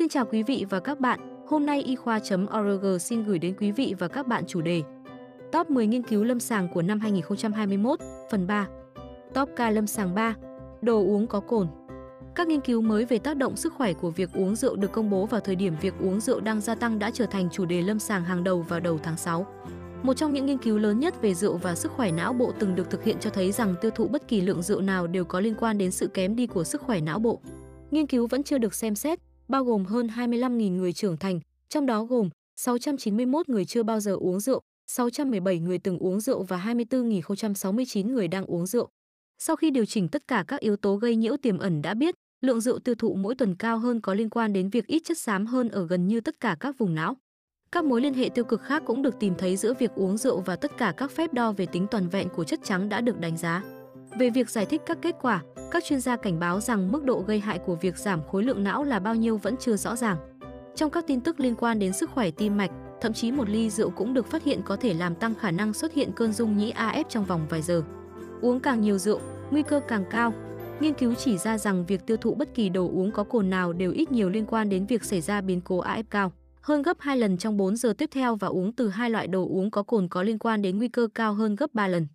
Xin chào quý vị và các bạn, hôm nay y khoa.org xin gửi đến quý vị và các bạn chủ đề Top 10 nghiên cứu lâm sàng của năm 2021, phần 3 Top ca lâm sàng 3 Đồ uống có cồn Các nghiên cứu mới về tác động sức khỏe của việc uống rượu được công bố vào thời điểm việc uống rượu đang gia tăng đã trở thành chủ đề lâm sàng hàng đầu vào đầu tháng 6. Một trong những nghiên cứu lớn nhất về rượu và sức khỏe não bộ từng được thực hiện cho thấy rằng tiêu thụ bất kỳ lượng rượu nào đều có liên quan đến sự kém đi của sức khỏe não bộ. Nghiên cứu vẫn chưa được xem xét, bao gồm hơn 25.000 người trưởng thành, trong đó gồm 691 người chưa bao giờ uống rượu, 617 người từng uống rượu và 24.069 người đang uống rượu. Sau khi điều chỉnh tất cả các yếu tố gây nhiễu tiềm ẩn đã biết, lượng rượu tiêu thụ mỗi tuần cao hơn có liên quan đến việc ít chất xám hơn ở gần như tất cả các vùng não. Các mối liên hệ tiêu cực khác cũng được tìm thấy giữa việc uống rượu và tất cả các phép đo về tính toàn vẹn của chất trắng đã được đánh giá. Về việc giải thích các kết quả, các chuyên gia cảnh báo rằng mức độ gây hại của việc giảm khối lượng não là bao nhiêu vẫn chưa rõ ràng. Trong các tin tức liên quan đến sức khỏe tim mạch, thậm chí một ly rượu cũng được phát hiện có thể làm tăng khả năng xuất hiện cơn rung nhĩ AF trong vòng vài giờ. Uống càng nhiều rượu, nguy cơ càng cao. Nghiên cứu chỉ ra rằng việc tiêu thụ bất kỳ đồ uống có cồn nào đều ít nhiều liên quan đến việc xảy ra biến cố AF cao, hơn gấp 2 lần trong 4 giờ tiếp theo và uống từ hai loại đồ uống có cồn có liên quan đến nguy cơ cao hơn gấp 3 lần.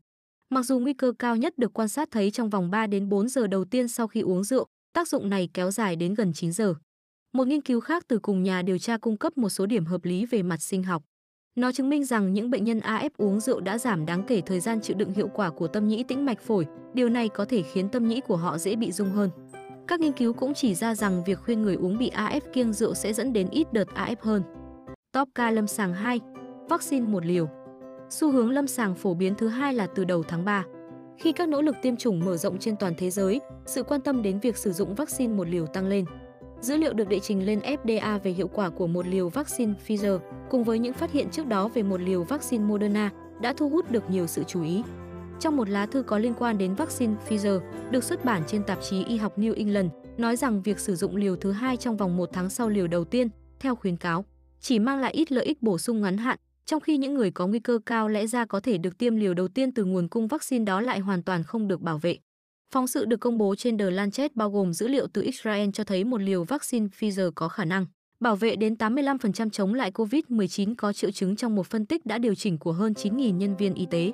Mặc dù nguy cơ cao nhất được quan sát thấy trong vòng 3 đến 4 giờ đầu tiên sau khi uống rượu, tác dụng này kéo dài đến gần 9 giờ. Một nghiên cứu khác từ cùng nhà điều tra cung cấp một số điểm hợp lý về mặt sinh học. Nó chứng minh rằng những bệnh nhân AF uống rượu đã giảm đáng kể thời gian chịu đựng hiệu quả của tâm nhĩ tĩnh mạch phổi, điều này có thể khiến tâm nhĩ của họ dễ bị rung hơn. Các nghiên cứu cũng chỉ ra rằng việc khuyên người uống bị AF kiêng rượu sẽ dẫn đến ít đợt AF hơn. Top ca lâm sàng 2, vaccine một liều. Xu hướng lâm sàng phổ biến thứ hai là từ đầu tháng 3. Khi các nỗ lực tiêm chủng mở rộng trên toàn thế giới, sự quan tâm đến việc sử dụng vaccine một liều tăng lên. Dữ liệu được đệ trình lên FDA về hiệu quả của một liều vaccine Pfizer cùng với những phát hiện trước đó về một liều vaccine Moderna đã thu hút được nhiều sự chú ý. Trong một lá thư có liên quan đến vaccine Pfizer được xuất bản trên tạp chí y học New England, nói rằng việc sử dụng liều thứ hai trong vòng một tháng sau liều đầu tiên, theo khuyến cáo, chỉ mang lại ít lợi ích bổ sung ngắn hạn, trong khi những người có nguy cơ cao lẽ ra có thể được tiêm liều đầu tiên từ nguồn cung vaccine đó lại hoàn toàn không được bảo vệ. Phóng sự được công bố trên The Lancet bao gồm dữ liệu từ Israel cho thấy một liều vaccine Pfizer có khả năng bảo vệ đến 85% chống lại COVID-19 có triệu chứng trong một phân tích đã điều chỉnh của hơn 9.000 nhân viên y tế.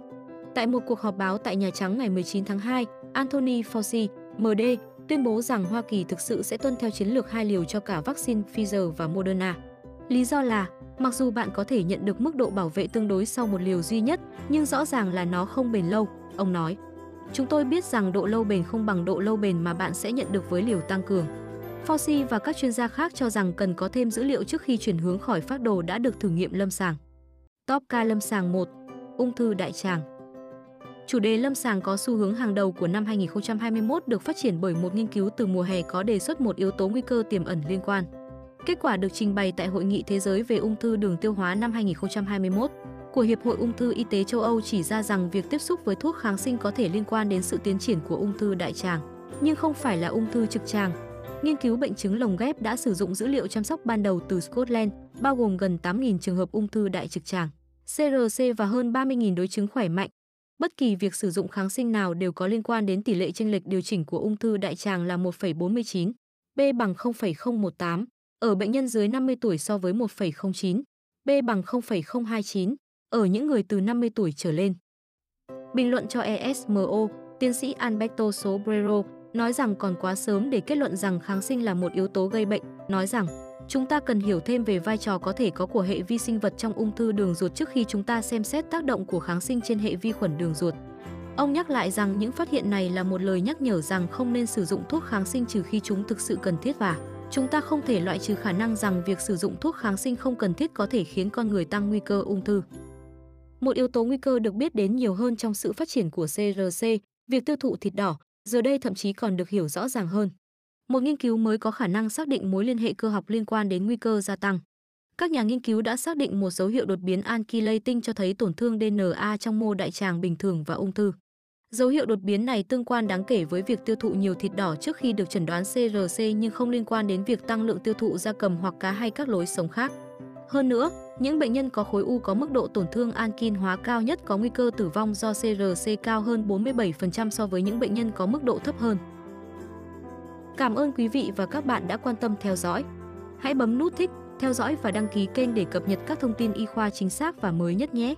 Tại một cuộc họp báo tại Nhà Trắng ngày 19 tháng 2, Anthony Fauci, MD, tuyên bố rằng Hoa Kỳ thực sự sẽ tuân theo chiến lược hai liều cho cả vaccine Pfizer và Moderna. Lý do là, mặc dù bạn có thể nhận được mức độ bảo vệ tương đối sau một liều duy nhất, nhưng rõ ràng là nó không bền lâu, ông nói. Chúng tôi biết rằng độ lâu bền không bằng độ lâu bền mà bạn sẽ nhận được với liều tăng cường. Fauci và các chuyên gia khác cho rằng cần có thêm dữ liệu trước khi chuyển hướng khỏi phác đồ đã được thử nghiệm lâm sàng. Top ca lâm sàng 1. Ung thư đại tràng Chủ đề lâm sàng có xu hướng hàng đầu của năm 2021 được phát triển bởi một nghiên cứu từ mùa hè có đề xuất một yếu tố nguy cơ tiềm ẩn liên quan. Kết quả được trình bày tại Hội nghị Thế giới về ung thư đường tiêu hóa năm 2021 của Hiệp hội Ung thư Y tế châu Âu chỉ ra rằng việc tiếp xúc với thuốc kháng sinh có thể liên quan đến sự tiến triển của ung thư đại tràng, nhưng không phải là ung thư trực tràng. Nghiên cứu bệnh chứng lồng ghép đã sử dụng dữ liệu chăm sóc ban đầu từ Scotland, bao gồm gần 8.000 trường hợp ung thư đại trực tràng, CRC và hơn 30.000 đối chứng khỏe mạnh. Bất kỳ việc sử dụng kháng sinh nào đều có liên quan đến tỷ lệ chênh lệch điều chỉnh của ung thư đại tràng là 1,49, B bằng 0,018 ở bệnh nhân dưới 50 tuổi so với 1,09, B bằng 0,029 ở những người từ 50 tuổi trở lên. Bình luận cho ESMO, tiến sĩ Alberto Sobrero nói rằng còn quá sớm để kết luận rằng kháng sinh là một yếu tố gây bệnh, nói rằng chúng ta cần hiểu thêm về vai trò có thể có của hệ vi sinh vật trong ung thư đường ruột trước khi chúng ta xem xét tác động của kháng sinh trên hệ vi khuẩn đường ruột. Ông nhắc lại rằng những phát hiện này là một lời nhắc nhở rằng không nên sử dụng thuốc kháng sinh trừ khi chúng thực sự cần thiết và chúng ta không thể loại trừ khả năng rằng việc sử dụng thuốc kháng sinh không cần thiết có thể khiến con người tăng nguy cơ ung thư. Một yếu tố nguy cơ được biết đến nhiều hơn trong sự phát triển của CRC, việc tiêu thụ thịt đỏ, giờ đây thậm chí còn được hiểu rõ ràng hơn. Một nghiên cứu mới có khả năng xác định mối liên hệ cơ học liên quan đến nguy cơ gia tăng. Các nhà nghiên cứu đã xác định một dấu hiệu đột biến alkylating cho thấy tổn thương DNA trong mô đại tràng bình thường và ung thư. Dấu hiệu đột biến này tương quan đáng kể với việc tiêu thụ nhiều thịt đỏ trước khi được chẩn đoán CRC nhưng không liên quan đến việc tăng lượng tiêu thụ da cầm hoặc cá hay các lối sống khác. Hơn nữa, những bệnh nhân có khối u có mức độ tổn thương alkin hóa cao nhất có nguy cơ tử vong do CRC cao hơn 47% so với những bệnh nhân có mức độ thấp hơn. Cảm ơn quý vị và các bạn đã quan tâm theo dõi. Hãy bấm nút thích, theo dõi và đăng ký kênh để cập nhật các thông tin y khoa chính xác và mới nhất nhé.